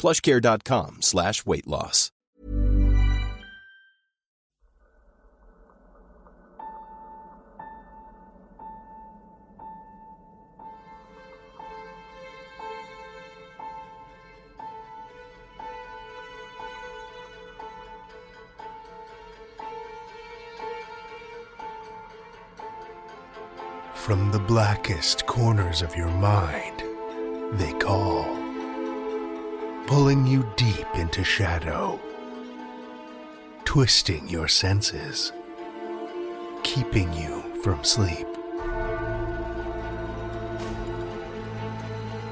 plushcare.com slash weight loss. From the blackest corners of your mind, they call, pulling you deep into shadow, twisting your senses, keeping you from sleep.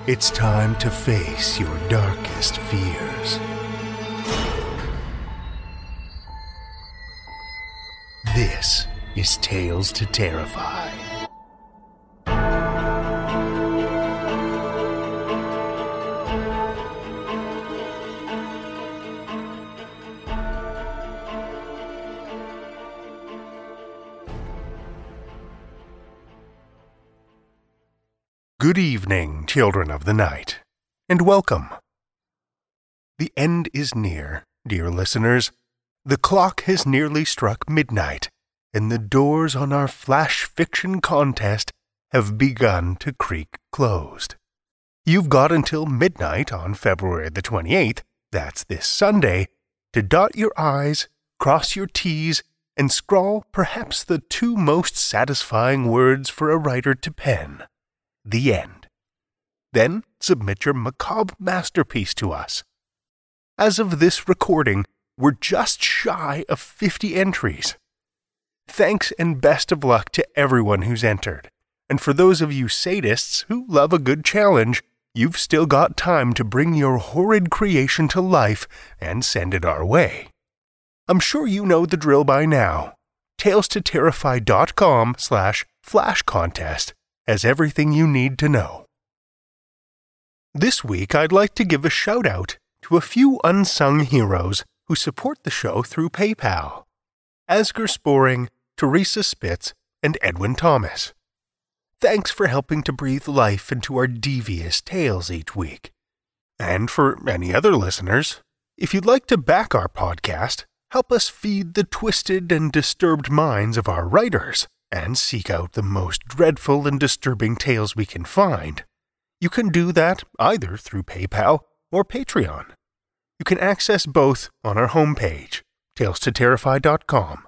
It's time to face your darkest fears. This is Tales to Terrify. Children of the night, and welcome. The end is near, dear listeners. The clock has nearly struck midnight, and the doors on our flash fiction contest have begun to creak closed. You've got until midnight on February the 28th, that's this Sunday, to dot your I's, cross your T's, and scrawl perhaps the two most satisfying words for a writer to pen the end. Then submit your macabre masterpiece to us. As of this recording, we're just shy of 50 entries. Thanks and best of luck to everyone who's entered. And for those of you sadists who love a good challenge, you've still got time to bring your horrid creation to life and send it our way. I'm sure you know the drill by now. TalesToTerrify.com slash flash contest has everything you need to know. This week, I'd like to give a shout out to a few unsung heroes who support the show through PayPal Asger Sporing, Teresa Spitz, and Edwin Thomas. Thanks for helping to breathe life into our devious tales each week. And for any other listeners, if you'd like to back our podcast, help us feed the twisted and disturbed minds of our writers and seek out the most dreadful and disturbing tales we can find, you can do that either through PayPal or Patreon. You can access both on our homepage, talestoterrify.com.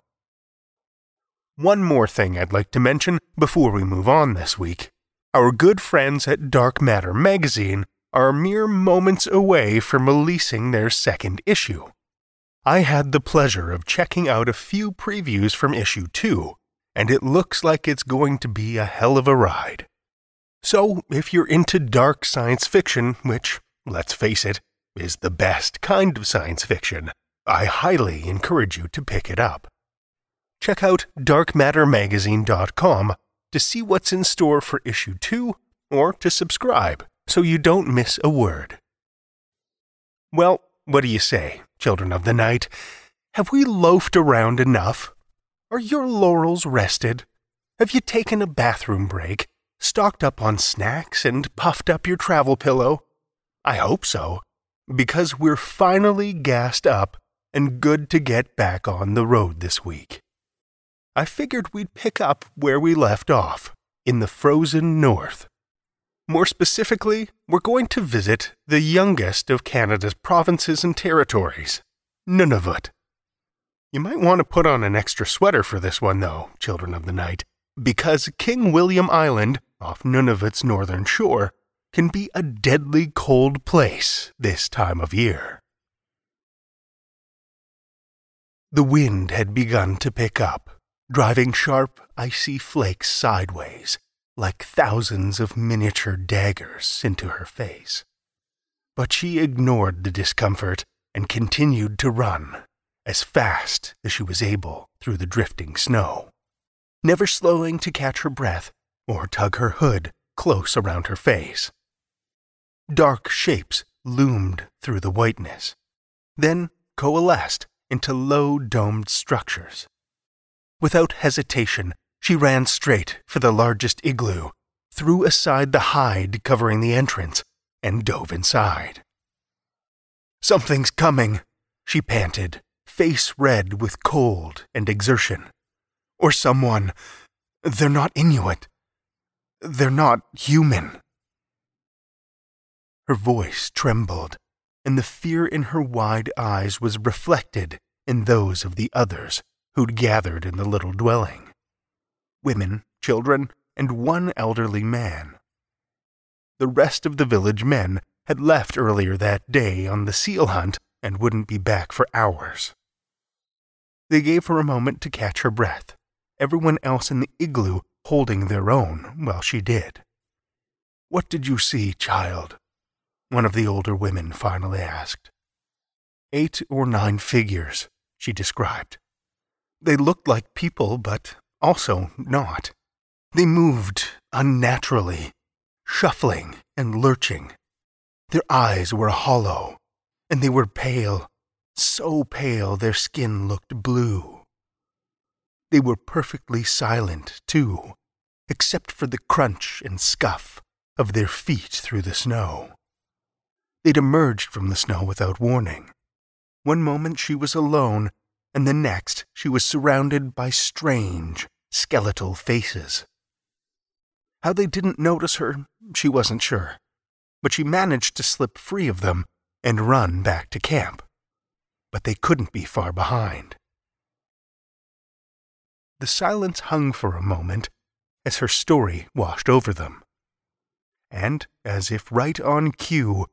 One more thing I'd like to mention before we move on this week. Our good friends at Dark Matter magazine are mere moments away from releasing their second issue. I had the pleasure of checking out a few previews from issue 2, and it looks like it's going to be a hell of a ride. So, if you're into dark science fiction, which, let's face it, is the best kind of science fiction, I highly encourage you to pick it up. Check out darkmattermagazine.com to see what's in store for issue 2 or to subscribe so you don't miss a word. Well, what do you say, children of the night? Have we loafed around enough? Are your laurels rested? Have you taken a bathroom break, stocked up on snacks, and puffed up your travel pillow? I hope so. because we're finally gassed up and good to get back on the road this week. I figured we'd pick up where we left off, in the frozen north. More specifically, we're going to visit the youngest of Canada's provinces and territories, Nunavut. You might want to put on an extra sweater for this one, though, Children of the Night, because King William Island, off Nunavut's northern shore, can be a deadly cold place this time of year. The wind had begun to pick up, driving sharp, icy flakes sideways, like thousands of miniature daggers into her face. But she ignored the discomfort and continued to run, as fast as she was able through the drifting snow, never slowing to catch her breath or tug her hood close around her face. Dark shapes loomed through the whiteness, then coalesced into low domed structures. Without hesitation, she ran straight for the largest igloo, threw aside the hide covering the entrance, and dove inside. Something's coming, she panted, face red with cold and exertion. Or someone. They're not Inuit. They're not human. Her voice trembled, and the fear in her wide eyes was reflected in those of the others who'd gathered in the little dwelling women, children, and one elderly man. The rest of the village men had left earlier that day on the seal hunt and wouldn't be back for hours. They gave her a moment to catch her breath, everyone else in the igloo holding their own while she did. What did you see, child? one of the older women finally asked. Eight or nine figures, she described. They looked like people, but also not. They moved unnaturally, shuffling and lurching. Their eyes were hollow, and they were pale, so pale their skin looked blue. They were perfectly silent, too, except for the crunch and scuff of their feet through the snow. They'd emerged from the snow without warning. One moment she was alone, and the next she was surrounded by strange, skeletal faces. How they didn't notice her, she wasn't sure, but she managed to slip free of them and run back to camp. But they couldn't be far behind. The silence hung for a moment as her story washed over them. And, as if right on cue,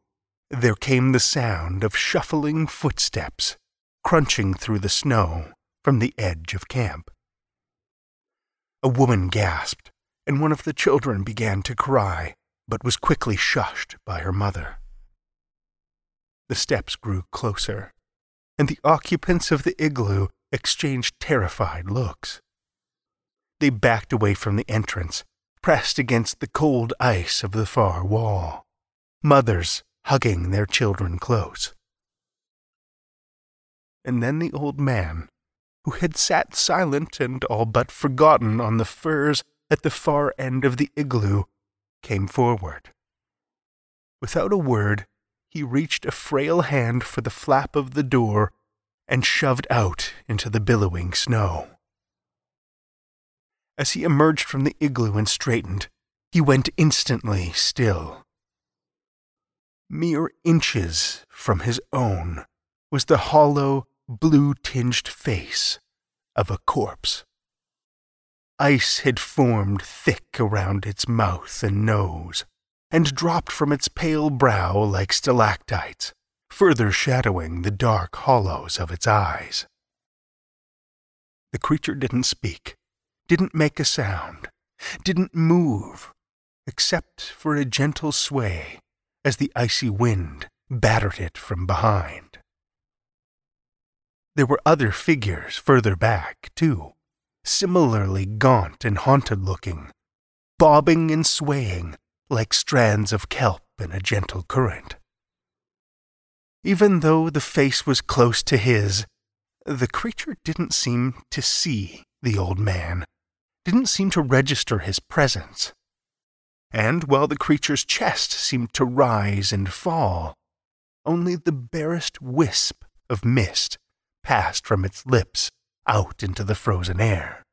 there came the sound of shuffling footsteps crunching through the snow from the edge of camp. A woman gasped, and one of the children began to cry, but was quickly shushed by her mother. The steps grew closer, and the occupants of the igloo exchanged terrified looks. They backed away from the entrance, pressed against the cold ice of the far wall. Mothers hugging their children close. And then the old man, who had sat silent and all but forgotten on the furs at the far end of the igloo, came forward. Without a word, he reached a frail hand for the flap of the door and shoved out into the billowing snow. As he emerged from the igloo and straightened, he went instantly still mere inches from his own, was the hollow, blue tinged face of a corpse. Ice had formed thick around its mouth and nose, and dropped from its pale brow like stalactites, further shadowing the dark hollows of its eyes. The creature didn't speak, didn't make a sound, didn't move, except for a gentle sway as the icy wind battered it from behind. There were other figures further back, too, similarly gaunt and haunted looking, bobbing and swaying like strands of kelp in a gentle current. Even though the face was close to his, the creature didn't seem to see the old man, didn't seem to register his presence and while the creature's chest seemed to rise and fall, only the barest wisp of mist passed from its lips out into the frozen air.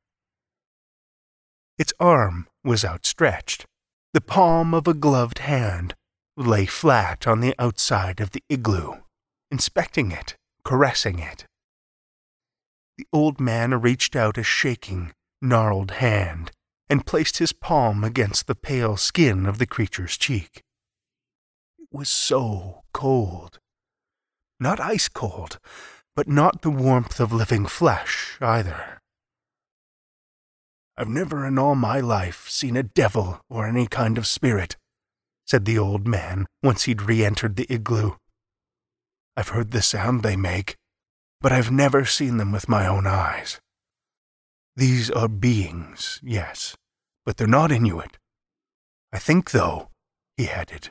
Its arm was outstretched. The palm of a gloved hand lay flat on the outside of the igloo, inspecting it, caressing it. The old man reached out a shaking, gnarled hand and placed his palm against the pale skin of the creature's cheek. It was so cold. Not ice cold, but not the warmth of living flesh either. I've never in all my life seen a devil or any kind of spirit, said the old man once he'd re entered the igloo. I've heard the sound they make, but I've never seen them with my own eyes. These are beings, yes, but they're not Inuit. I think, though, he added,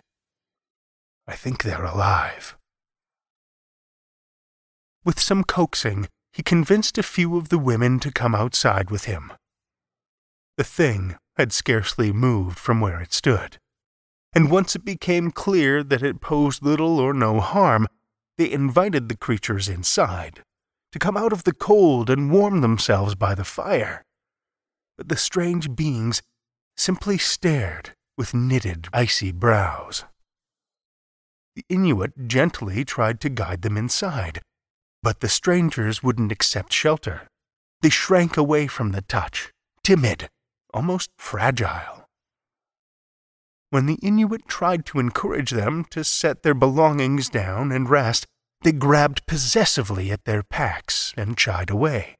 I think they're alive. With some coaxing, he convinced a few of the women to come outside with him. The thing had scarcely moved from where it stood, and once it became clear that it posed little or no harm, they invited the creatures inside to come out of the cold and warm themselves by the fire. But the strange beings simply stared with knitted, icy brows. The Inuit gently tried to guide them inside, but the strangers wouldn't accept shelter. They shrank away from the touch, timid, almost fragile. When the Inuit tried to encourage them to set their belongings down and rest, they grabbed possessively at their packs and shied away.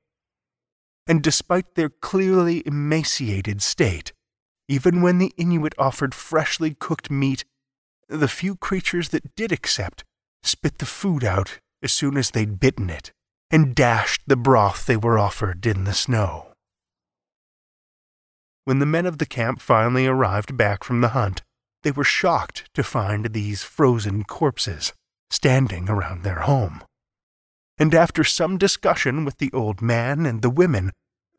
And despite their clearly emaciated state, even when the Inuit offered freshly cooked meat, the few creatures that did accept spit the food out as soon as they'd bitten it and dashed the broth they were offered in the snow. When the men of the camp finally arrived back from the hunt, they were shocked to find these frozen corpses standing around their home. And after some discussion with the old man and the women,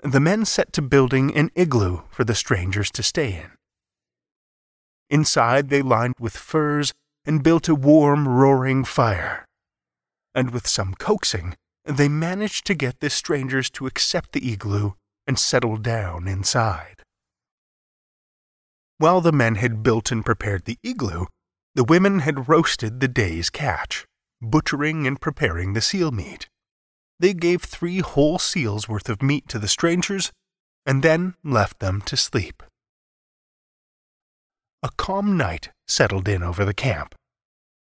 the men set to building an igloo for the strangers to stay in. Inside, they lined with furs and built a warm, roaring fire. And with some coaxing, they managed to get the strangers to accept the igloo and settle down inside. While the men had built and prepared the igloo, the women had roasted the day's catch, butchering and preparing the seal meat. They gave three whole seals' worth of meat to the strangers and then left them to sleep. A calm night settled in over the camp,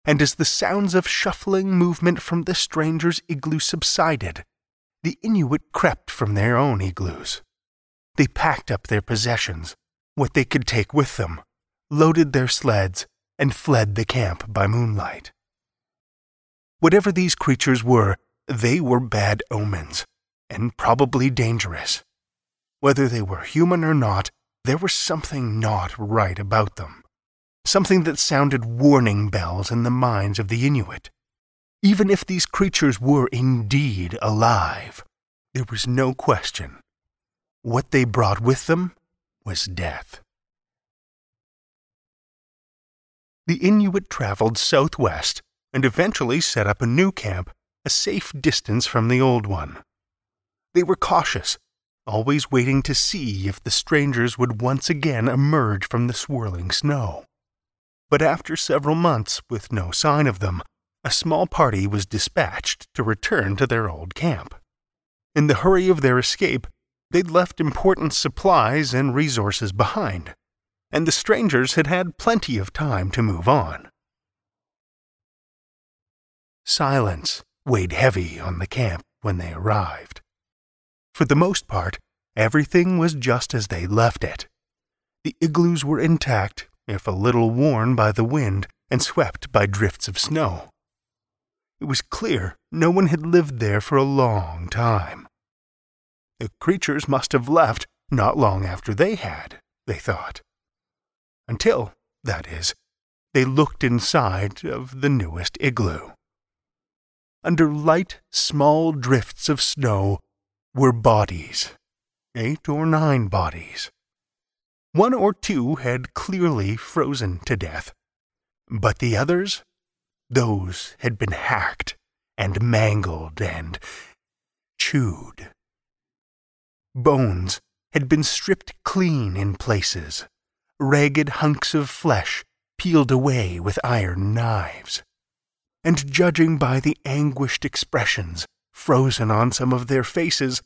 and as the sounds of shuffling movement from the strangers' igloo subsided, the Inuit crept from their own igloos. They packed up their possessions, what they could take with them, loaded their sleds, and fled the camp by moonlight. Whatever these creatures were, they were bad omens, and probably dangerous. Whether they were human or not, there was something not right about them. Something that sounded warning bells in the minds of the Inuit. Even if these creatures were indeed alive, there was no question. What they brought with them was death. The Inuit traveled southwest and eventually set up a new camp a safe distance from the old one. They were cautious, always waiting to see if the strangers would once again emerge from the swirling snow. But after several months with no sign of them, a small party was dispatched to return to their old camp. In the hurry of their escape, they'd left important supplies and resources behind and the strangers had had plenty of time to move on. Silence weighed heavy on the camp when they arrived. For the most part, everything was just as they left it. The igloos were intact, if a little worn by the wind and swept by drifts of snow. It was clear no one had lived there for a long time. The creatures must have left not long after they had, they thought until, that is, they looked inside of the newest igloo. Under light, small drifts of snow were bodies, eight or nine bodies. One or two had clearly frozen to death, but the others, those had been hacked and mangled and chewed. Bones had been stripped clean in places, ragged hunks of flesh peeled away with iron knives. And judging by the anguished expressions frozen on some of their faces,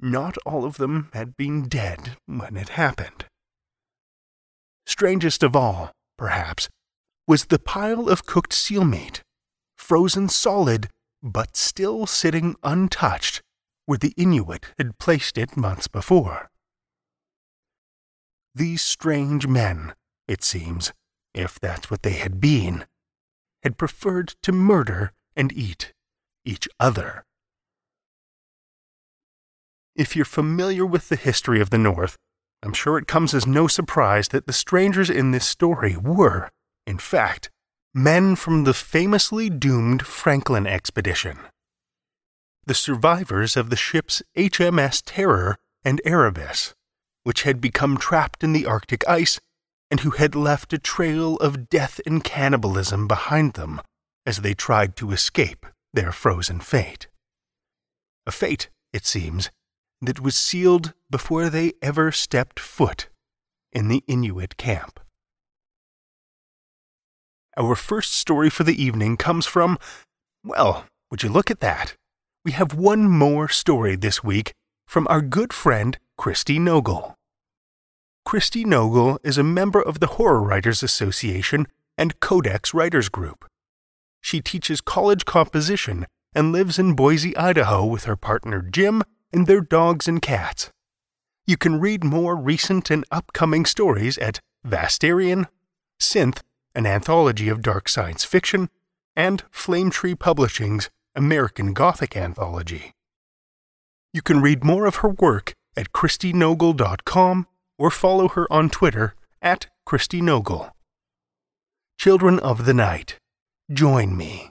not all of them had been dead when it happened. Strangest of all, perhaps, was the pile of cooked seal meat, frozen solid but still sitting untouched where the Inuit had placed it months before. These strange men, it seems, if that's what they had been, had preferred to murder and eat each other. If you're familiar with the history of the North, I'm sure it comes as no surprise that the strangers in this story were, in fact, men from the famously doomed Franklin expedition. The survivors of the ships HMS Terror and Erebus, which had become trapped in the Arctic ice and who had left a trail of death and cannibalism behind them as they tried to escape their frozen fate. A fate, it seems, that was sealed before they ever stepped foot in the Inuit camp. Our first story for the evening comes from, well, would you look at that? We have one more story this week from our good friend Christi Nogle. Christi Nogle is a member of the Horror Writers Association and Codex Writers Group. She teaches college composition and lives in Boise, Idaho with her partner Jim and their dogs and cats. You can read more recent and upcoming stories at Vastarian, Synth, an anthology of dark science fiction, and Flame Tree Publishing's American Gothic Anthology. You can read more of her work at ChristiNogle.com or follow her on Twitter at Christi Nogle. Children of the Night, join me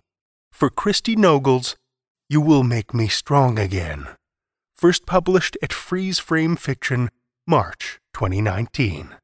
for Christi Nogle's You Will Make Me Strong Again first published at Freeze Frame Fiction, March 2019.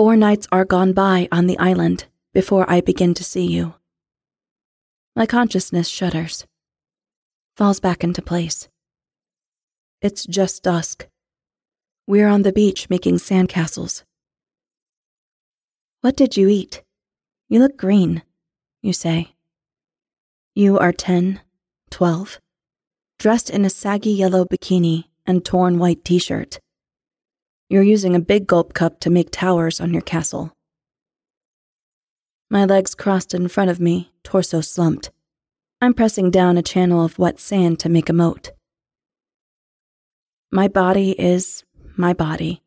Four nights are gone by on the island before I begin to see you. My consciousness shudders, falls back into place. It's just dusk. We're on the beach making sandcastles. What did you eat? You look green, you say. You are ten, twelve, dressed in a saggy yellow bikini and torn white t shirt. You're using a big gulp cup to make towers on your castle. My legs crossed in front of me, torso slumped. I'm pressing down a channel of wet sand to make a moat. My body is my body.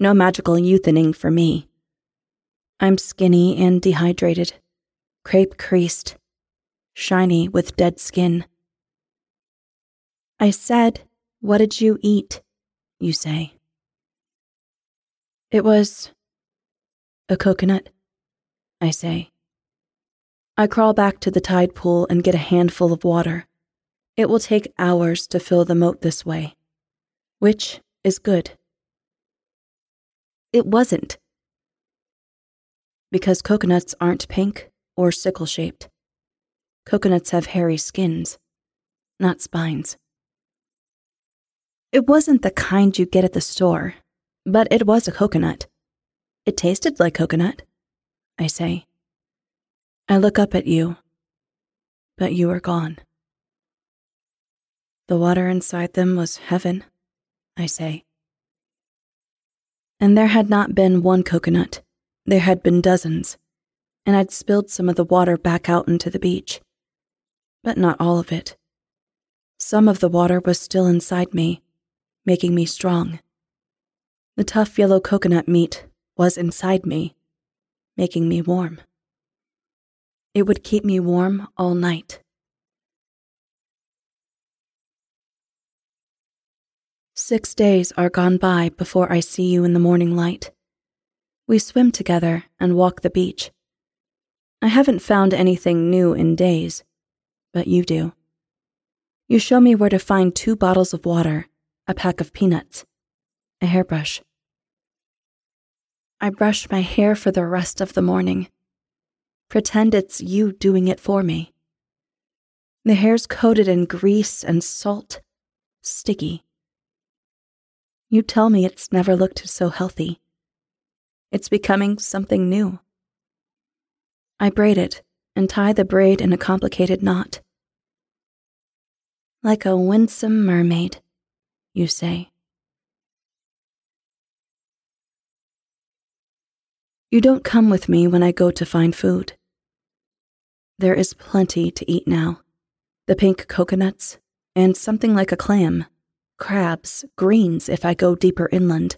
No magical youthening for me. I'm skinny and dehydrated, crepe creased, shiny with dead skin. I said, What did you eat? You say. It was a coconut, I say. I crawl back to the tide pool and get a handful of water. It will take hours to fill the moat this way, which is good. It wasn't. Because coconuts aren't pink or sickle shaped. Coconuts have hairy skins, not spines. It wasn't the kind you get at the store but it was a coconut. It tasted like coconut, I say. I look up at you, but you are gone. The water inside them was heaven, I say. And there had not been one coconut, there had been dozens, and I'd spilled some of the water back out into the beach. But not all of it, Some of the water was still inside me, making me strong. The tough yellow coconut meat was inside me, making me warm. It would keep me warm all night. Six days are gone by before I see you in the morning light. We swim together and walk the beach. I haven't found anything new in days, but you do. You show me where to find two bottles of water, a pack of peanuts, a hairbrush. I brush my hair for the rest of the morning. Pretend it's you doing it for me. The hair's coated in grease and salt, sticky. You tell me it's never looked so healthy. It's becoming something new. I braid it and tie the braid in a complicated knot. Like a winsome mermaid, you say. You don't come with me when I go to find food. There is plenty to eat now the pink coconuts, and something like a clam crabs, greens if I go deeper inland.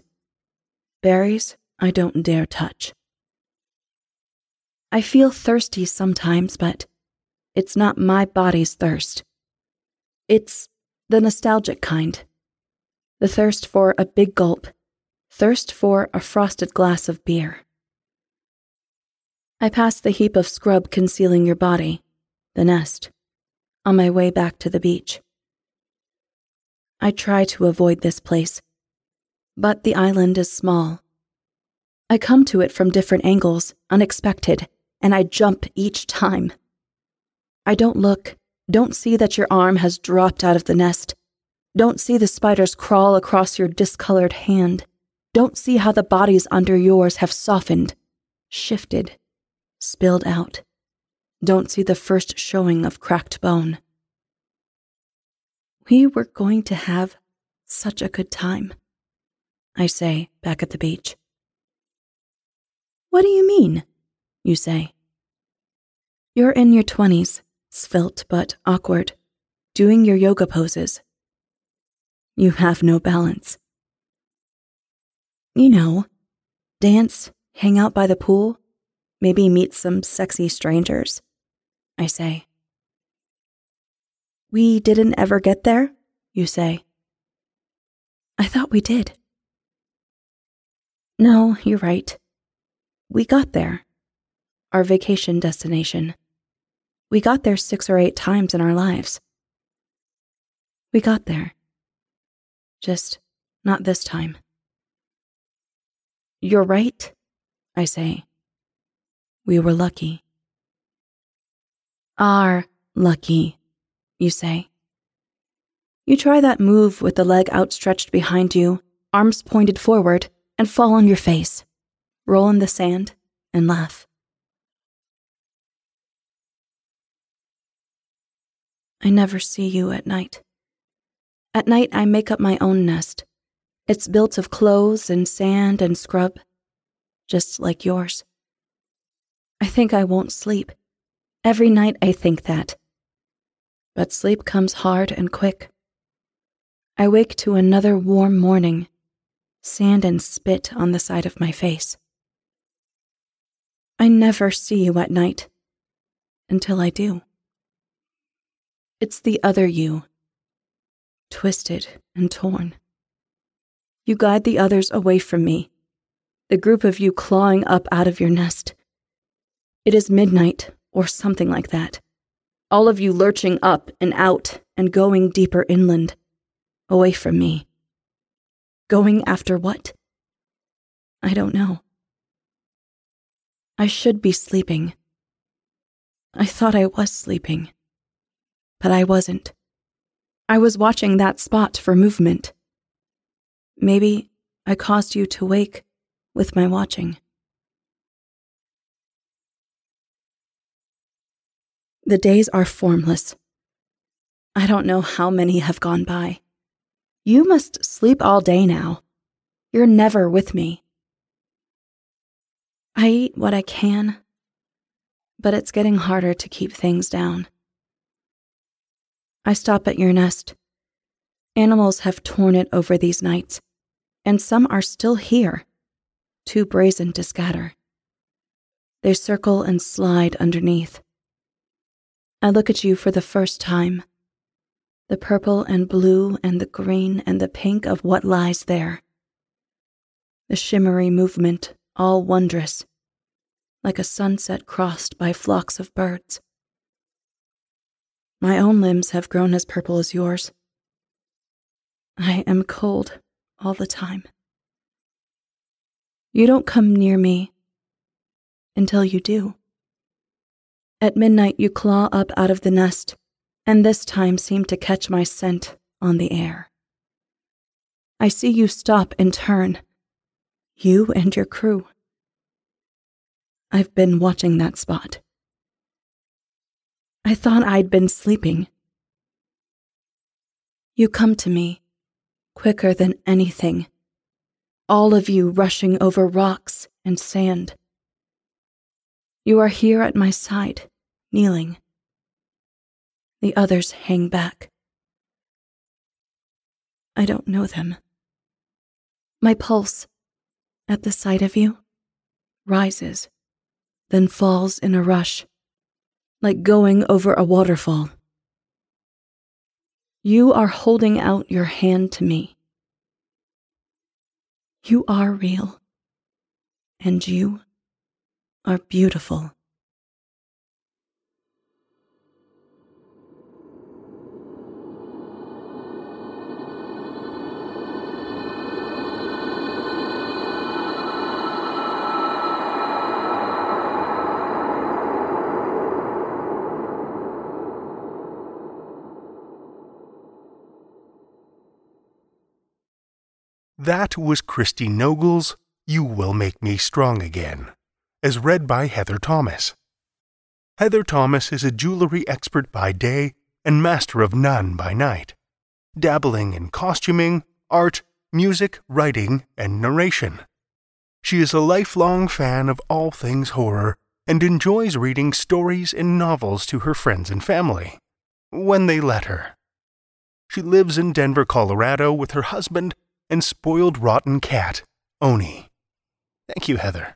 Berries I don't dare touch. I feel thirsty sometimes, but it's not my body's thirst. It's the nostalgic kind. The thirst for a big gulp, thirst for a frosted glass of beer. I pass the heap of scrub concealing your body, the nest, on my way back to the beach. I try to avoid this place, but the island is small. I come to it from different angles, unexpected, and I jump each time. I don't look, don't see that your arm has dropped out of the nest, don't see the spiders crawl across your discolored hand, don't see how the bodies under yours have softened, shifted, spilled out. Don't see the first showing of cracked bone. We were going to have such a good time, I say back at the beach. What do you mean? You say. You're in your 20s, svelte but awkward, doing your yoga poses. You have no balance. You know, dance, hang out by the pool, maybe meet some sexy strangers, I say. We didn't ever get there, you say. I thought we did. No, you're right. We got there. Our vacation destination. We got there six or eight times in our lives. We got there. Just not this time. You're right, I say. We were lucky. Are lucky you say. You try that move with the leg outstretched behind you, arms pointed forward, and fall on your face, roll in the sand, and laugh. I never see you at night. At night, I make up my own nest. It's built of clothes and sand and scrub, just like yours. I think I won't sleep. Every night I think that but sleep comes hard and quick. I wake to another warm morning, sand and spit on the side of my face. I never see you at night until I do. It's the other you, twisted and torn. You guide the others away from me, the group of you clawing up out of your nest. It is midnight or something like that all of you lurching up and out and going deeper inland, away from me. Going after what? I don't know. I should be sleeping. I thought I was sleeping, but I wasn't. I was watching that spot for movement. Maybe I caused you to wake with my watching. The days are formless. I don't know how many have gone by. You must sleep all day now. You're never with me. I eat what I can, but it's getting harder to keep things down. I stop at your nest. Animals have torn it over these nights, and some are still here, too brazen to scatter. They circle and slide underneath. I look at you for the first time. The purple and blue and the green and the pink of what lies there. The shimmery movement, all wondrous, like a sunset crossed by flocks of birds. My own limbs have grown as purple as yours. I am cold all the time. You don't come near me until you do. At midnight, you claw up out of the nest, and this time seem to catch my scent on the air. I see you stop and turn, you and your crew. I've been watching that spot. I thought I'd been sleeping. You come to me, quicker than anything, all of you rushing over rocks and sand. You are here at my side, kneeling. The others hang back. I don't know them. My pulse, at the sight of you, rises, then falls in a rush like going over a waterfall. You are holding out your hand to me. You are real, and you are beautiful. That was Christi Nogle's You Will Make Me Strong Again, as read by Heather Thomas. Heather Thomas is a jewelry expert by day and master of none by night, dabbling in costuming, art, music, writing, and narration. She is a lifelong fan of all things horror and enjoys reading stories and novels to her friends and family, when they let her. She lives in Denver, Colorado with her husband and spoiled rotten cat, Oni. Thank you, Heather.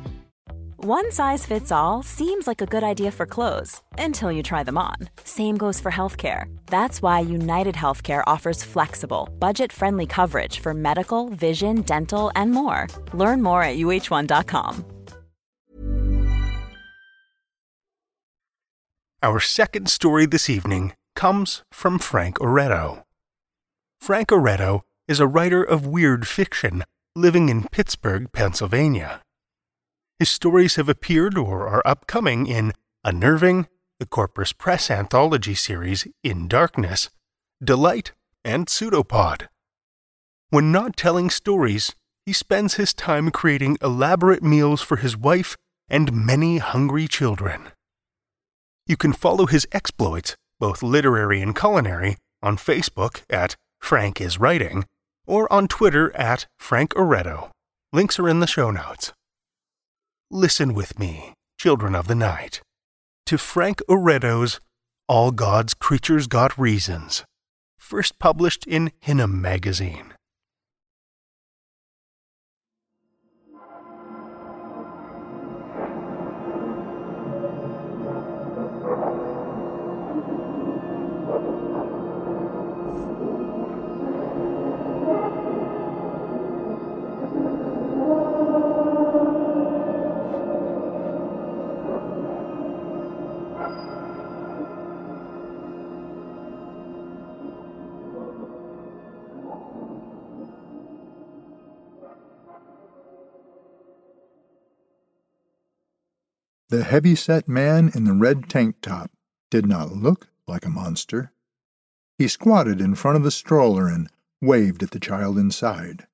One size fits all seems like a good idea for clothes until you try them on. Same goes for healthcare. That's why United Healthcare offers flexible, budget friendly coverage for medical, vision, dental, and more. Learn more at uh1.com. Our second story this evening comes from Frank Oreto. Frank Oreto is a writer of weird fiction living in Pittsburgh, Pennsylvania. His stories have appeared or are upcoming in Unnerving, the Corpus Press anthology series In Darkness, Delight, and Pseudopod. When not telling stories, he spends his time creating elaborate meals for his wife and many hungry children. You can follow his exploits, both literary and culinary, on Facebook at Frank is Writing or on Twitter at Frank Oreto. Links are in the show notes. Listen with me, children of the night, to Frank Oreto's All God's Creatures Got Reasons, first published in Hinnom magazine. The heavy-set man in the red tank top did not look like a monster. He squatted in front of the stroller and waved at the child inside.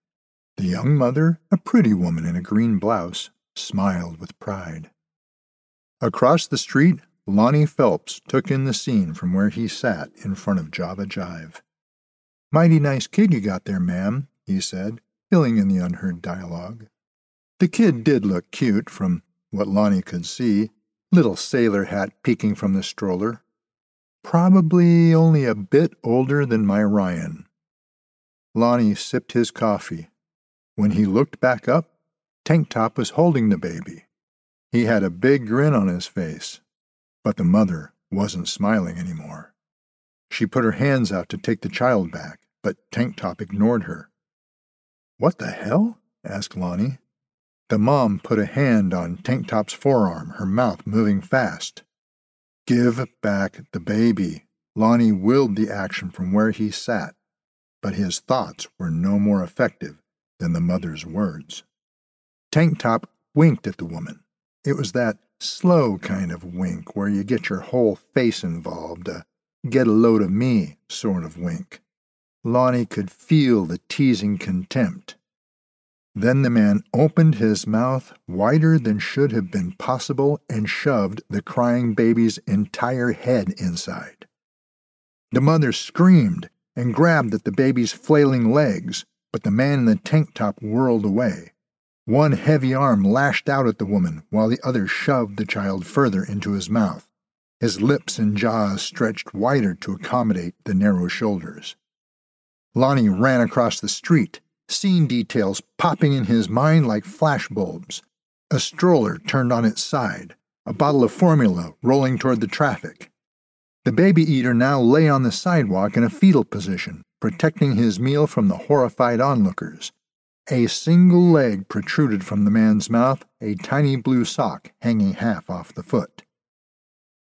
The young mother, a pretty woman in a green blouse, smiled with pride. Across the street, Lonnie Phelps took in the scene from where he sat in front of Java Jive. Mighty nice kid you got there, ma'am, he said, filling in the unheard dialogue. The kid did look cute from what Lonnie could see, little sailor hat peeking from the stroller. Probably only a bit older than my Ryan. Lonnie sipped his coffee. When he looked back up, Tank Top was holding the baby. He had a big grin on his face, but the mother wasn't smiling anymore. She put her hands out to take the child back, but Tank Top ignored her. What the hell? asked Lonnie. The mom put a hand on Tank Top's forearm, her mouth moving fast. Give back the baby. Lonnie willed the action from where he sat, but his thoughts were no more effective than the mother's words. Tank Top winked at the woman. It was that slow kind of wink where you get your whole face involved, a get a load of me sort of wink. Lonnie could feel the teasing contempt. Then the man opened his mouth wider than should have been possible and shoved the crying baby's entire head inside. The mother screamed and grabbed at the baby's flailing legs, but the man in the tank top whirled away. One heavy arm lashed out at the woman while the other shoved the child further into his mouth. His lips and jaws stretched wider to accommodate the narrow shoulders. Lonnie ran across the street scene details popping in his mind like flashbulbs. A stroller turned on its side, a bottle of formula rolling toward the traffic. The baby eater now lay on the sidewalk in a fetal position, protecting his meal from the horrified onlookers. A single leg protruded from the man's mouth, a tiny blue sock hanging half off the foot.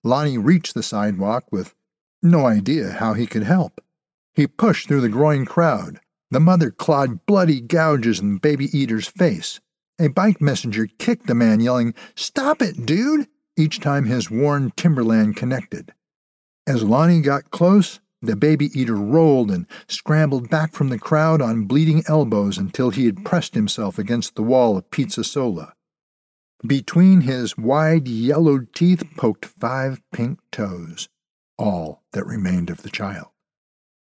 Lonnie reached the sidewalk with no idea how he could help. He pushed through the growing crowd, the mother clawed bloody gouges in the baby eater's face. A bike messenger kicked the man, yelling, Stop it, dude! each time his worn Timberland connected. As Lonnie got close, the baby eater rolled and scrambled back from the crowd on bleeding elbows until he had pressed himself against the wall of Pizza Sola. Between his wide yellowed teeth poked five pink toes, all that remained of the child.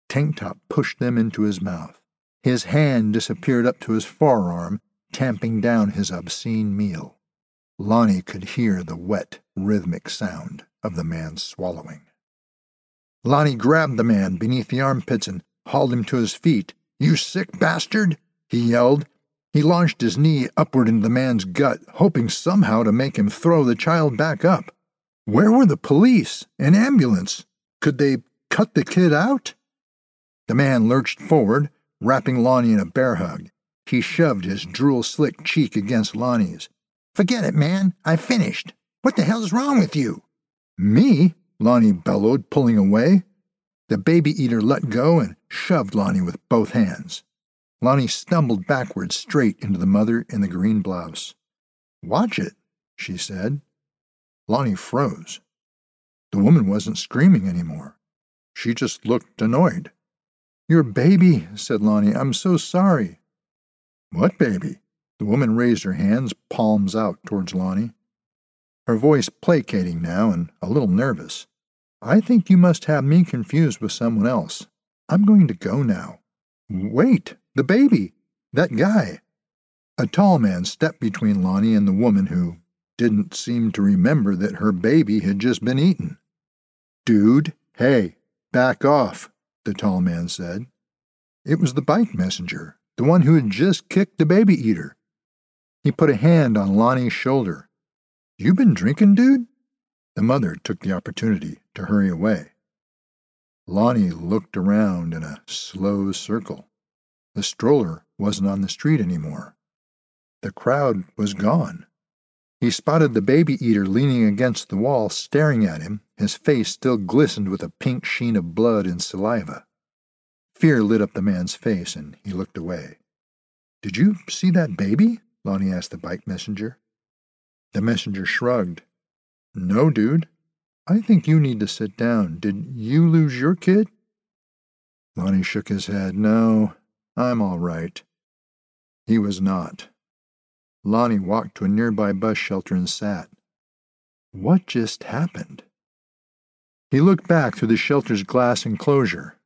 Tank Top pushed them into his mouth. His hand disappeared up to his forearm, tamping down his obscene meal. Lonnie could hear the wet, rhythmic sound of the man's swallowing. Lonnie grabbed the man beneath the armpits and hauled him to his feet. You sick bastard! he yelled. He launched his knee upward into the man's gut, hoping somehow to make him throw the child back up. Where were the police? An ambulance? Could they cut the kid out? The man lurched forward, wrapping Lonnie in a bear hug. He shoved his drool slick cheek against Lonnie's. Forget it, man. I finished. What the hell's wrong with you? Me? Lonnie bellowed, pulling away. The baby eater let go and shoved Lonnie with both hands. Lonnie stumbled backwards straight into the mother in the green blouse. Watch it, she said. Lonnie froze. The woman wasn't screaming anymore. She just looked annoyed. Your baby, said Lonnie. I'm so sorry. What baby? The woman raised her hands, palms out, towards Lonnie. her voice placating now and a little nervous. I think you must have me confused with someone else. I'm going to go now. Wait, the baby! That guy! A tall man stepped between Lonnie and the woman who didn't seem to remember that her baby had just been eaten. Dude, hey, back off, the tall man said. It was the bike messenger, the one who had just kicked the baby eater. He put a hand on Lonnie's shoulder. You been drinking, dude? The mother took the opportunity to hurry away. Lonnie looked around in a slow circle. The stroller wasn't on the street anymore. The crowd was gone. He spotted the baby eater leaning against the wall, staring at him. His face still glistened with a pink sheen of blood and saliva. Fear lit up the man's face, and he looked away. Did you see that baby? Lonnie asked the bike messenger. The messenger shrugged. No, dude. I think you need to sit down. Did you lose your kid? Lonnie shook his head. No, I'm all right. He was not. Lonnie walked to a nearby bus shelter and sat. What just happened? He looked back through the shelter's glass enclosure.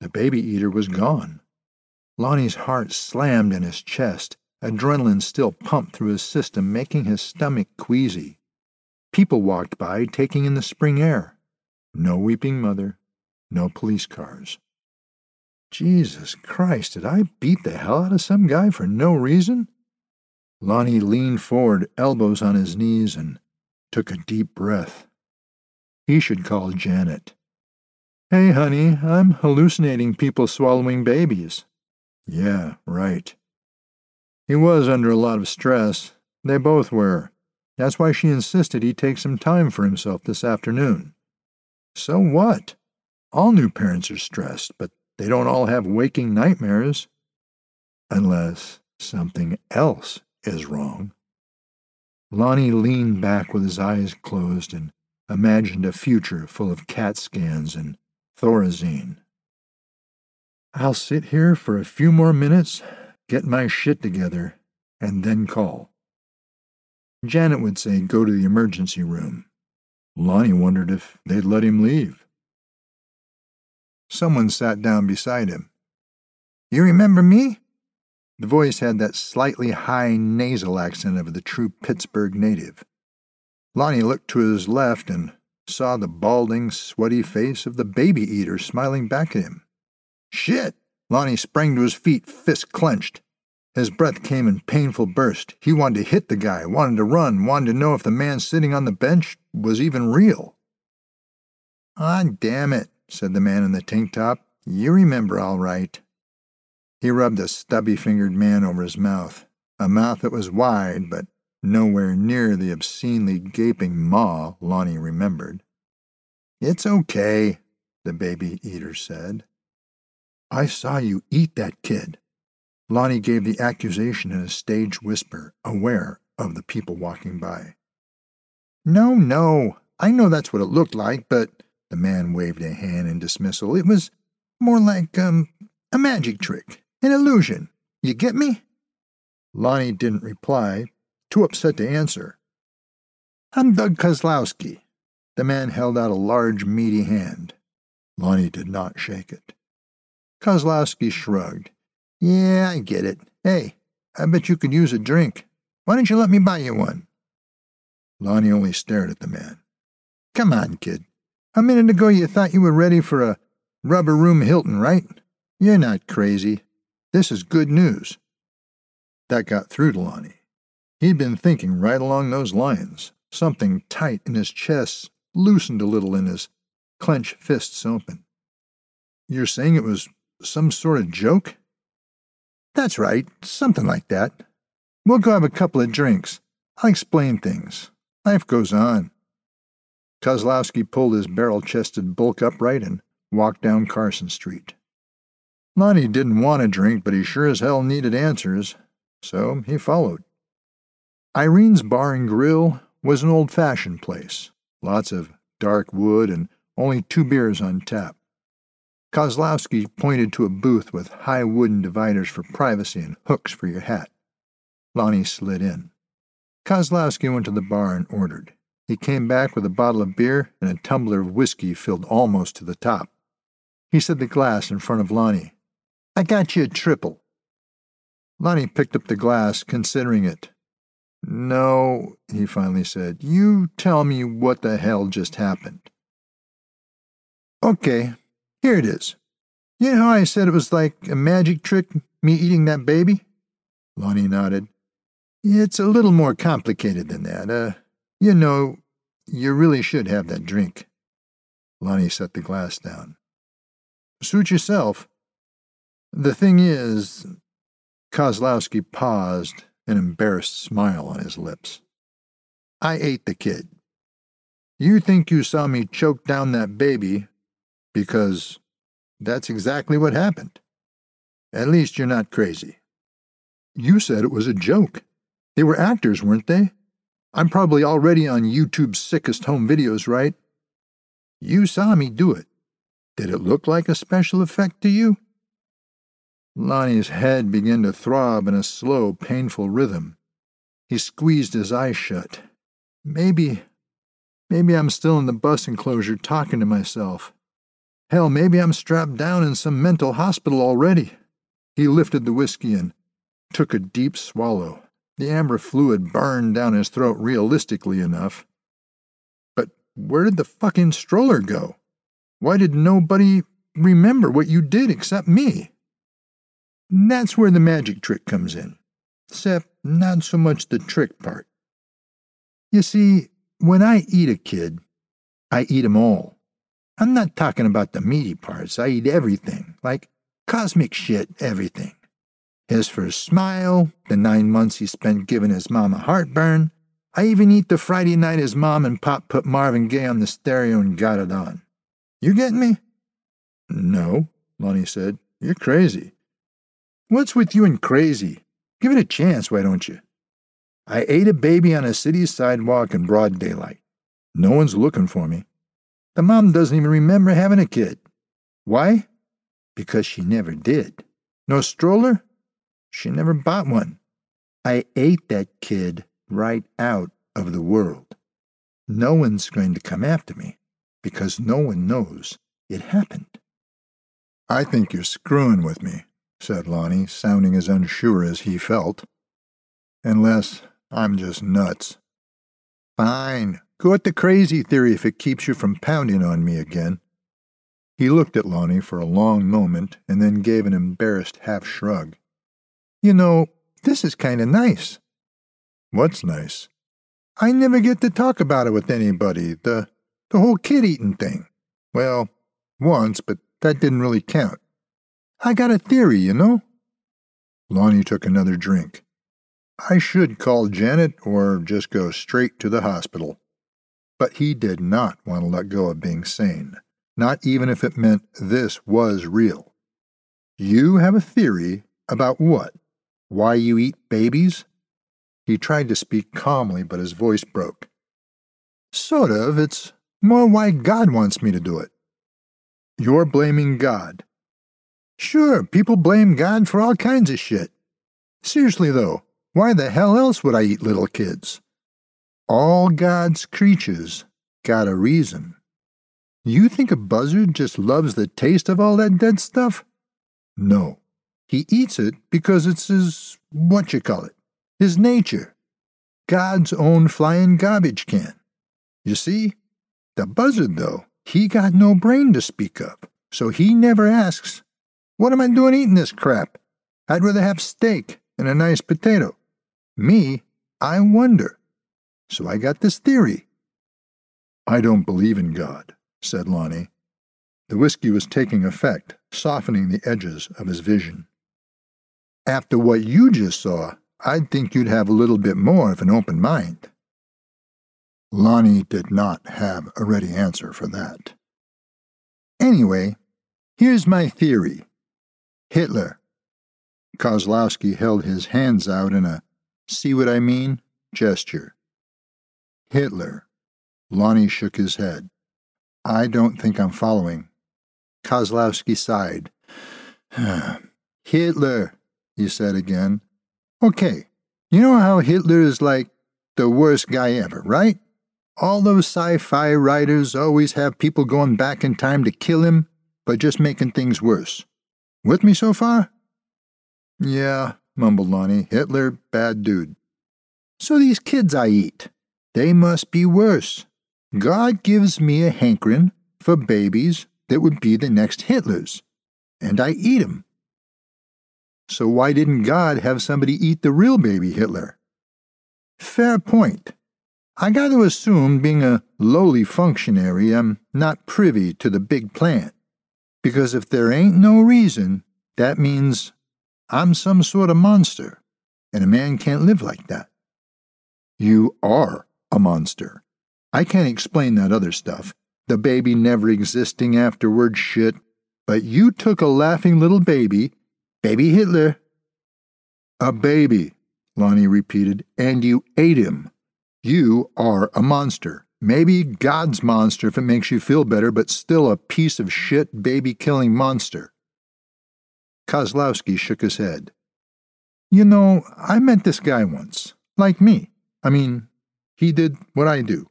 The baby eater was gone. Lonnie's heart slammed in his chest. Adrenaline still pumped through his system, making his stomach queasy. People walked by, taking in the spring air. No weeping mother, no police cars. Jesus Christ, did I beat the hell out of some guy for no reason? Lonnie leaned forward, elbows on his knees, and took a deep breath. He should call Janet. Hey, honey, I'm hallucinating people swallowing babies. Yeah, right. He was under a lot of stress. They both were. That's why she insisted he take some time for himself this afternoon. So what? All new parents are stressed, but they don't all have waking nightmares. Unless something else is wrong. Lonnie leaned back with his eyes closed and imagined a future full of CAT scans and Thorazine. I'll sit here for a few more minutes get my shit together, and then call. Janet would say, Go to the emergency room. Lonnie wondered if they'd let him leave. Someone sat down beside him. You remember me? The voice had that slightly high nasal accent of the true Pittsburgh native. Lonnie looked to his left and saw the balding, sweaty face of the baby eater smiling back at him. Shit! Lonnie sprang to his feet, fist clenched. His breath came in painful bursts. He wanted to hit the guy, wanted to run, wanted to know if the man sitting on the bench was even real. Ah, damn it, said the man in the tank top. You remember all right. He rubbed a stubby fingered man over his mouth, a mouth that was wide, but nowhere near the obscenely gaping maw Lonnie remembered. It's okay, the baby eater said. I saw you eat that kid. Lonnie gave the accusation in a stage whisper, aware of the people walking by. No, no, I know that's what it looked like, but the man waved a hand in dismissal. It was more like, um, a magic trick, an illusion. You get me? Lonnie didn't reply, too upset to answer. I'm Doug Kozlowski. The man held out a large, meaty hand. Lonnie did not shake it. Kozlowski shrugged. Yeah, I get it. Hey, I bet you could use a drink. Why don't you let me buy you one? Lonnie only stared at the man. Come on, kid. A minute ago you thought you were ready for a rubber room Hilton, right? You're not crazy. This is good news. That got through to Lonnie. He'd been thinking right along those lines. Something tight in his chest loosened a little in his clenched fists open. You're saying it was some sort of joke? That's right, something like that. We'll go have a couple of drinks. I'll explain things. Life goes on. Kozlowski pulled his barrel chested bulk upright and walked down Carson Street. Lonnie didn't want a drink, but he sure as hell needed answers, so he followed. Irene's Bar and Grill was an old fashioned place, lots of dark wood and only two beers on tap. Kozlowski pointed to a booth with high wooden dividers for privacy and hooks for your hat. Lonnie slid in. Kozlowski went to the bar and ordered. He came back with a bottle of beer and a tumbler of whiskey filled almost to the top. He set the glass in front of Lonnie. I got you a triple. Lonnie picked up the glass, considering it. No, he finally said. You tell me what the hell just happened. Okay, here it is. You know how I said it was like a magic trick, me eating that baby? Lonnie nodded. It's a little more complicated than that. Uh, you know, you really should have that drink. Lonnie set the glass down. Suit yourself. The thing is, Kozlowski paused, an embarrassed smile on his lips. I ate the kid. You think you saw me choke down that baby because that's exactly what happened. At least you're not crazy. You said it was a joke. They were actors, weren't they? I'm probably already on YouTube's sickest home videos, right? You saw me do it. Did it look like a special effect to you? Lonnie's head began to throb in a slow, painful rhythm. He squeezed his eyes shut. Maybe, maybe I'm still in the bus enclosure talking to myself. Hell, maybe I'm strapped down in some mental hospital already. He lifted the whiskey and took a deep swallow. The amber fluid burned down his throat realistically enough. But where did the fucking stroller go? Why did nobody remember what you did except me? That's where the magic trick comes in. Except not so much the trick part. You see, when I eat a kid, I eat 'em all. I'm not talking about the meaty parts. I eat everything, like cosmic shit, everything. As for his smile, the nine months he spent giving his mama heartburn, I even eat the Friday night his mom and pop put Marvin Gaye on the stereo and got it on. You getting me? No, Lonnie said. You're crazy. What's with you and crazy? Give it a chance, why don't you? I ate a baby on a city sidewalk in broad daylight. No one's looking for me. The mom doesn't even remember having a kid. Why? Because she never did. No stroller? She never bought one. I ate that kid right out of the world. No one's going to come after me because no one knows it happened. I think you're screwing with me, said Lonnie, sounding as unsure as he felt. Unless I'm just nuts. Fine, go with the crazy theory if it keeps you from pounding on me again. He looked at Lonnie for a long moment and then gave an embarrassed half shrug. You know, this is kind of nice. What's nice? I never get to talk about it with anybody, the, the whole kid eating thing. Well, once, but that didn't really count. I got a theory, you know? Lonnie took another drink. I should call Janet or just go straight to the hospital. But he did not want to let go of being sane, not even if it meant this was real. You have a theory about what? Why you eat babies? He tried to speak calmly, but his voice broke. Sort of. It's more why God wants me to do it. You're blaming God. Sure, people blame God for all kinds of shit. Seriously, though, why the hell else would I eat little kids? All God's creatures got a reason. You think a buzzard just loves the taste of all that dead stuff? No. He eats it because it's his, what you call it, his nature. God's own flying garbage can. You see? The buzzard, though, he got no brain to speak of, so he never asks, what am I doing eating this crap? I'd rather have steak and a nice potato. Me, I wonder. So I got this theory. I don't believe in God, said Lonnie. The whiskey was taking effect, softening the edges of his vision. After what you just saw, I'd think you'd have a little bit more of an open mind. Lonnie did not have a ready answer for that. Anyway, here's my theory. Hitler. Kozlowski held his hands out in a see what I mean gesture. Hitler. Lonnie shook his head. I don't think I'm following. Kozlowski sighed. Hitler, he said again. Okay, you know how Hitler is like the worst guy ever, right? All those sci fi writers always have people going back in time to kill him, but just making things worse. With me so far? Yeah, mumbled Lonnie. Hitler, bad dude. So these kids I eat, they must be worse. God gives me a hankering for babies that would be the next Hitlers, and I eat 'em. So why didn't God have somebody eat the real baby Hitler? Fair point. I got to assume, being a lowly functionary, I'm not privy to the big plan. Because if there ain't no reason, that means I'm some sort of monster, and a man can't live like that. You are a monster. I can't explain that other stuff, the baby never existing afterward shit, but you took a laughing little baby, baby Hitler. A baby, Lonnie repeated, and you ate him. You are a monster. Maybe God's monster if it makes you feel better, but still a piece of shit baby killing monster. Kozlowski shook his head. You know, I met this guy once. Like me. I mean, he did what I do.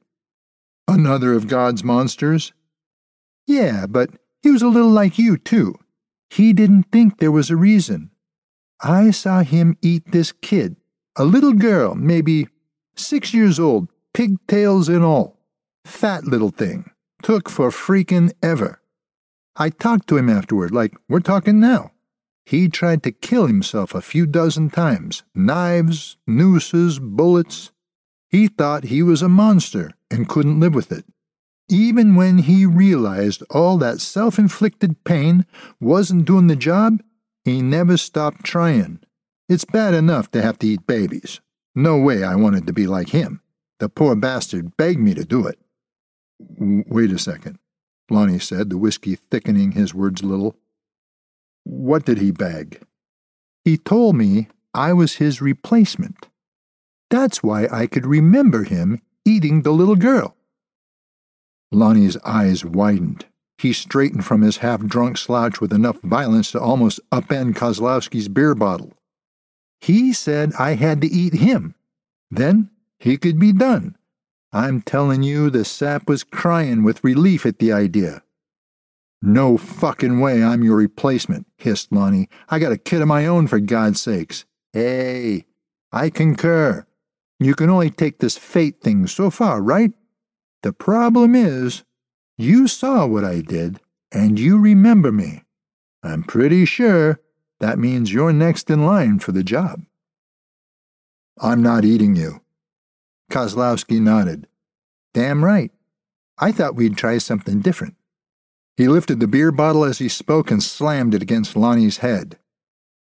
Another of God's monsters? Yeah, but he was a little like you, too. He didn't think there was a reason. I saw him eat this kid, a little girl, maybe Six years old, pigtails and all. Fat little thing. Took for freaking ever. I talked to him afterward, like we're talking now. He tried to kill himself a few dozen times knives, nooses, bullets. He thought he was a monster and couldn't live with it. Even when he realized all that self inflicted pain wasn't doing the job, he never stopped trying. It's bad enough to have to eat babies, no way I wanted to be like him. The poor bastard begged me to do it. Wait a second, Lonnie said, the whiskey thickening his words a little. What did he beg? He told me I was his replacement. That's why I could remember him eating the little girl. Lonnie's eyes widened. He straightened from his half drunk slouch with enough violence to almost upend Kozlowski's beer bottle. He said I had to eat him. Then he could be done. I'm telling you, the sap was crying with relief at the idea. No fucking way I'm your replacement, hissed Lonnie. I got a kid of my own, for God's sakes. Hey, I concur. You can only take this fate thing so far, right? The problem is, you saw what I did, and you remember me. I'm pretty sure that means you're next in line for the job. I'm not eating you. Kozlowski nodded. Damn right. I thought we'd try something different. He lifted the beer bottle as he spoke and slammed it against Lonnie's head.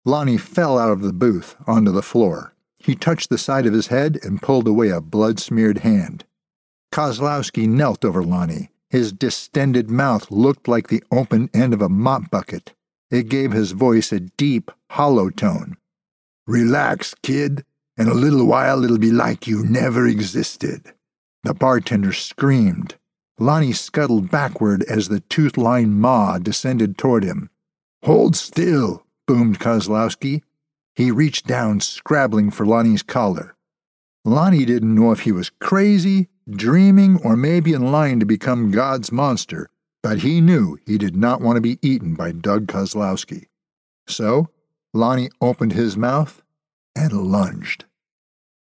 Lonnie fell out of the booth onto the floor. He touched the side of his head and pulled away a blood smeared hand. Kozlowski knelt over Lonnie. His distended mouth looked like the open end of a mop bucket. It gave his voice a deep, hollow tone. Relax, kid. In a little while it'll be like you never existed. The bartender screamed. Lonnie scuttled backward as the tooth lined maw descended toward him. Hold still, boomed Kozlowski. He reached down, scrabbling for Lonnie's collar. Lonnie didn't know if he was crazy, dreaming, or maybe in line to become God's monster, but he knew he did not want to be eaten by Doug Kozlowski. So, Lonnie opened his mouth and lunged.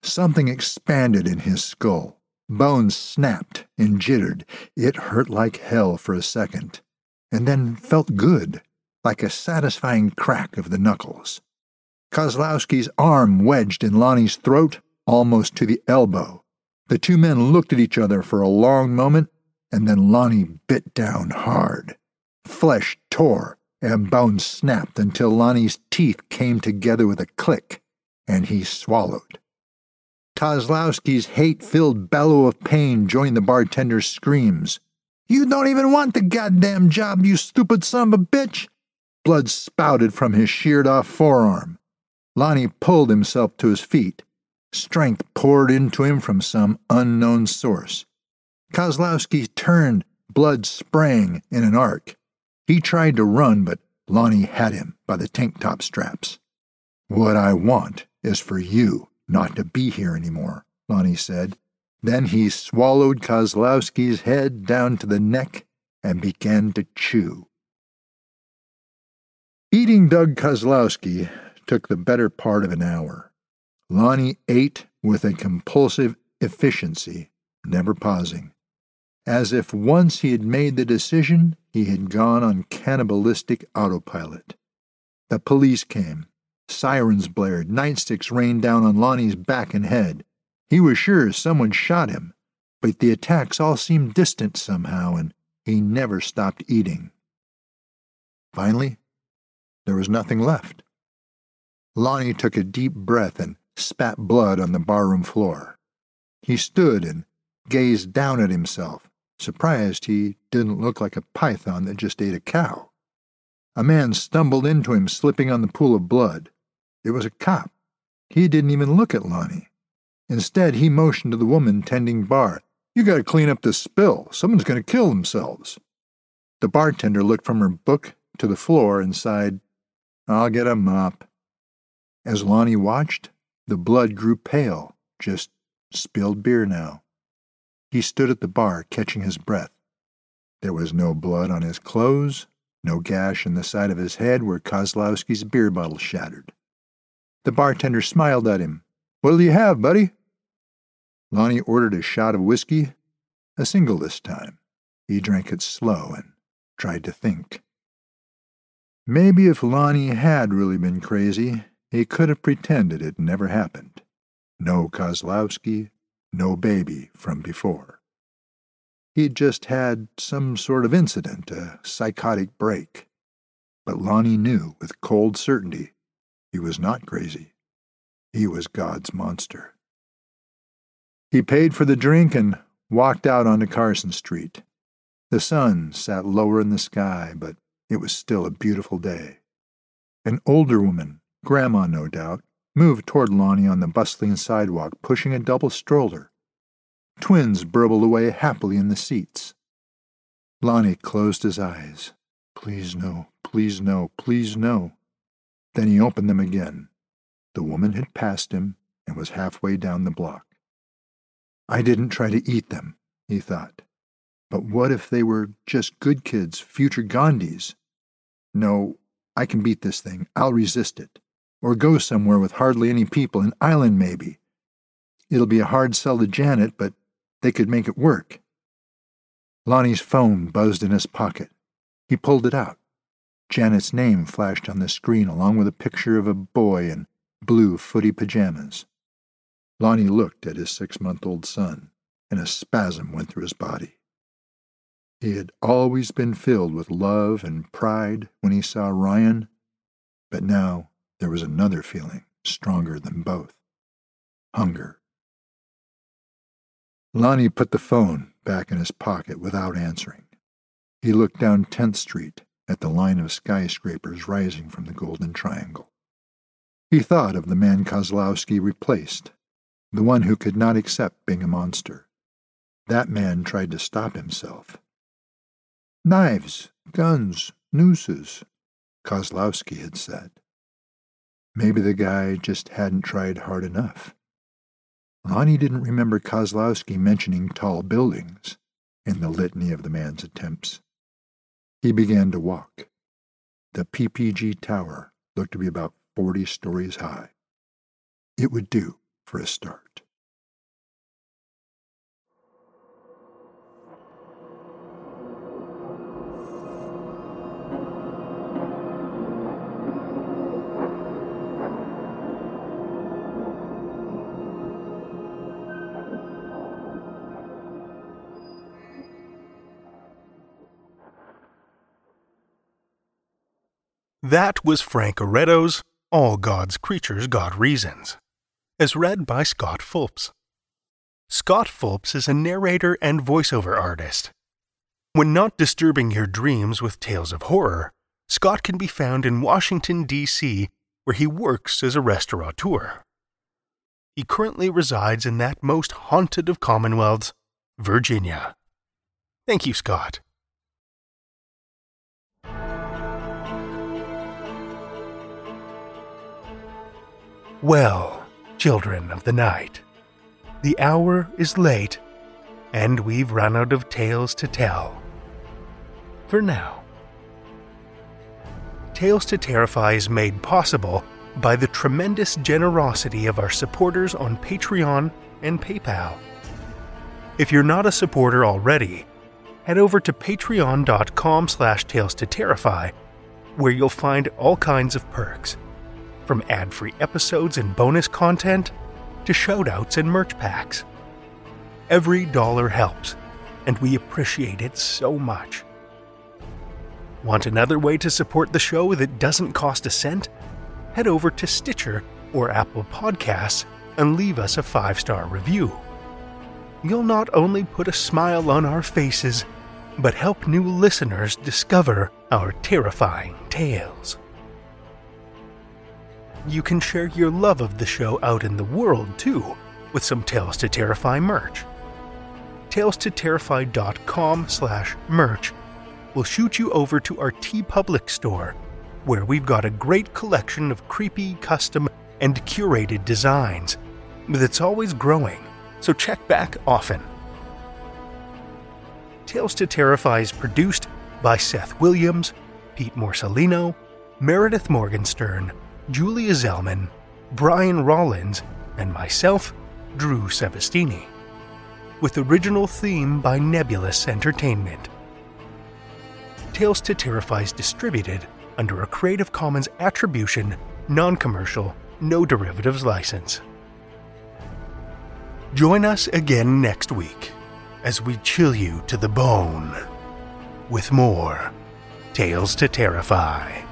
Something expanded in his skull. Bones snapped and jittered. It hurt like hell for a second, and then felt good, like a satisfying crack of the knuckles. Kozlowski's arm wedged in Lonnie's throat almost to the elbow. The two men looked at each other for a long moment and then Lonnie bit down hard. Flesh tore and bones snapped until Lonnie's teeth came together with a click, and he swallowed. Kozlowski's hate filled bellow of pain joined the bartender's screams. You don't even want the goddamn job, you stupid son of a bitch! Blood spouted from his sheared off forearm. Lonnie pulled himself to his feet. Strength poured into him from some unknown source. Kozlowski turned, blood sprang in an arc. He tried to run, but Lonnie had him by the tank top straps. What I want is for you not to be here anymore, Lonnie said. Then he swallowed Kozlowski's head down to the neck and began to chew. Eating Doug Kozlowski took the better part of an hour. Lonnie ate with a compulsive efficiency, never pausing. As if once he had made the decision, he had gone on cannibalistic autopilot. The police came. Sirens blared, nightsticks rained down on Lonnie's back and head. He was sure someone shot him, but the attacks all seemed distant somehow, and he never stopped eating. Finally, there was nothing left. Lonnie took a deep breath and spat blood on the barroom floor. He stood and gazed down at himself, surprised he didn't look like a python that just ate a cow. A man stumbled into him, slipping on the pool of blood. It was a cop. He didn't even look at Lonnie. Instead, he motioned to the woman tending bar. You gotta clean up this spill. Someone's gonna kill themselves. The bartender looked from her book to the floor and sighed, I'll get a mop. As Lonnie watched, the blood grew pale, just spilled beer now. He stood at the bar, catching his breath. There was no blood on his clothes, no gash in the side of his head where Kozlowski's beer bottle shattered. The bartender smiled at him. What'll you have, buddy? Lonnie ordered a shot of whiskey, a single this time. He drank it slow and tried to think. Maybe if Lonnie had really been crazy, he could have pretended it never happened. No Kozlowski, no baby from before. He'd just had some sort of incident, a psychotic break. But Lonnie knew with cold certainty he was not crazy. He was God's monster. He paid for the drink and walked out onto Carson Street. The sun sat lower in the sky, but it was still a beautiful day. An older woman, Grandma no doubt, moved toward Lonnie on the bustling sidewalk, pushing a double stroller. Twins burbled away happily in the seats. Lonnie closed his eyes. Please no, please no, please no. Then he opened them again. The woman had passed him and was halfway down the block. I didn't try to eat them, he thought. But what if they were just good kids, future Gandhis? No, I can beat this thing. I'll resist it. Or go somewhere with hardly any people, an island maybe. It'll be a hard sell to Janet, but they could make it work. Lonnie's phone buzzed in his pocket. He pulled it out. Janet's name flashed on the screen along with a picture of a boy in blue footy pajamas. Lonnie looked at his six month old son, and a spasm went through his body. He had always been filled with love and pride when he saw Ryan, but now there was another feeling stronger than both hunger. Lonnie put the phone back in his pocket without answering. He looked down 10th Street at the line of skyscrapers rising from the Golden Triangle. He thought of the man Kozlowski replaced, the one who could not accept being a monster. That man tried to stop himself. Knives, guns, nooses, Kozlowski had said. Maybe the guy just hadn't tried hard enough. Lonnie didn't remember Kozlowski mentioning tall buildings in the litany of the man's attempts. He began to walk. The PPG tower looked to be about 40 stories high. It would do for a start. That was Frank Oreto's All God's Creatures Got Reasons, as read by Scott Fulps. Scott Fulps is a narrator and voiceover artist. When not disturbing your dreams with tales of horror, Scott can be found in Washington, D.C., where he works as a restaurateur. He currently resides in that most haunted of commonwealths, Virginia. Thank you, Scott. Well, children of the night, the hour is late, and we've run out of tales to tell. For now. Tales to Terrify is made possible by the tremendous generosity of our supporters on Patreon and PayPal. If you're not a supporter already, head over to patreon.com slash tales to terrify, where you'll find all kinds of perks, from ad-free episodes and bonus content to shoutouts and merch packs. Every dollar helps, and we appreciate it so much. Want another way to support the show that doesn't cost a cent? Head over to Stitcher or Apple Podcasts and leave us a five star review. You'll not only put a smile on our faces, but help new listeners discover our terrifying tales. You can share your love of the show out in the world too, with some Tales to Terrify merch. TalesToTerrify.com slash merch will shoot you over to our TeePublic store, where we've got a great collection of creepy, custom, and curated designs that's always growing, so check back often. Tales to Terrify is produced by Seth Williams, Pete Morcellino, Meredith Morgenstern, Julia Zellman, Brian Rollins, and myself, Drew Sebastini. With original theme by Nebulus Entertainment. Tales to Terrify is distributed under a Creative Commons Attribution, Non Commercial, No Derivatives license. Join us again next week as we chill you to the bone with more Tales to Terrify.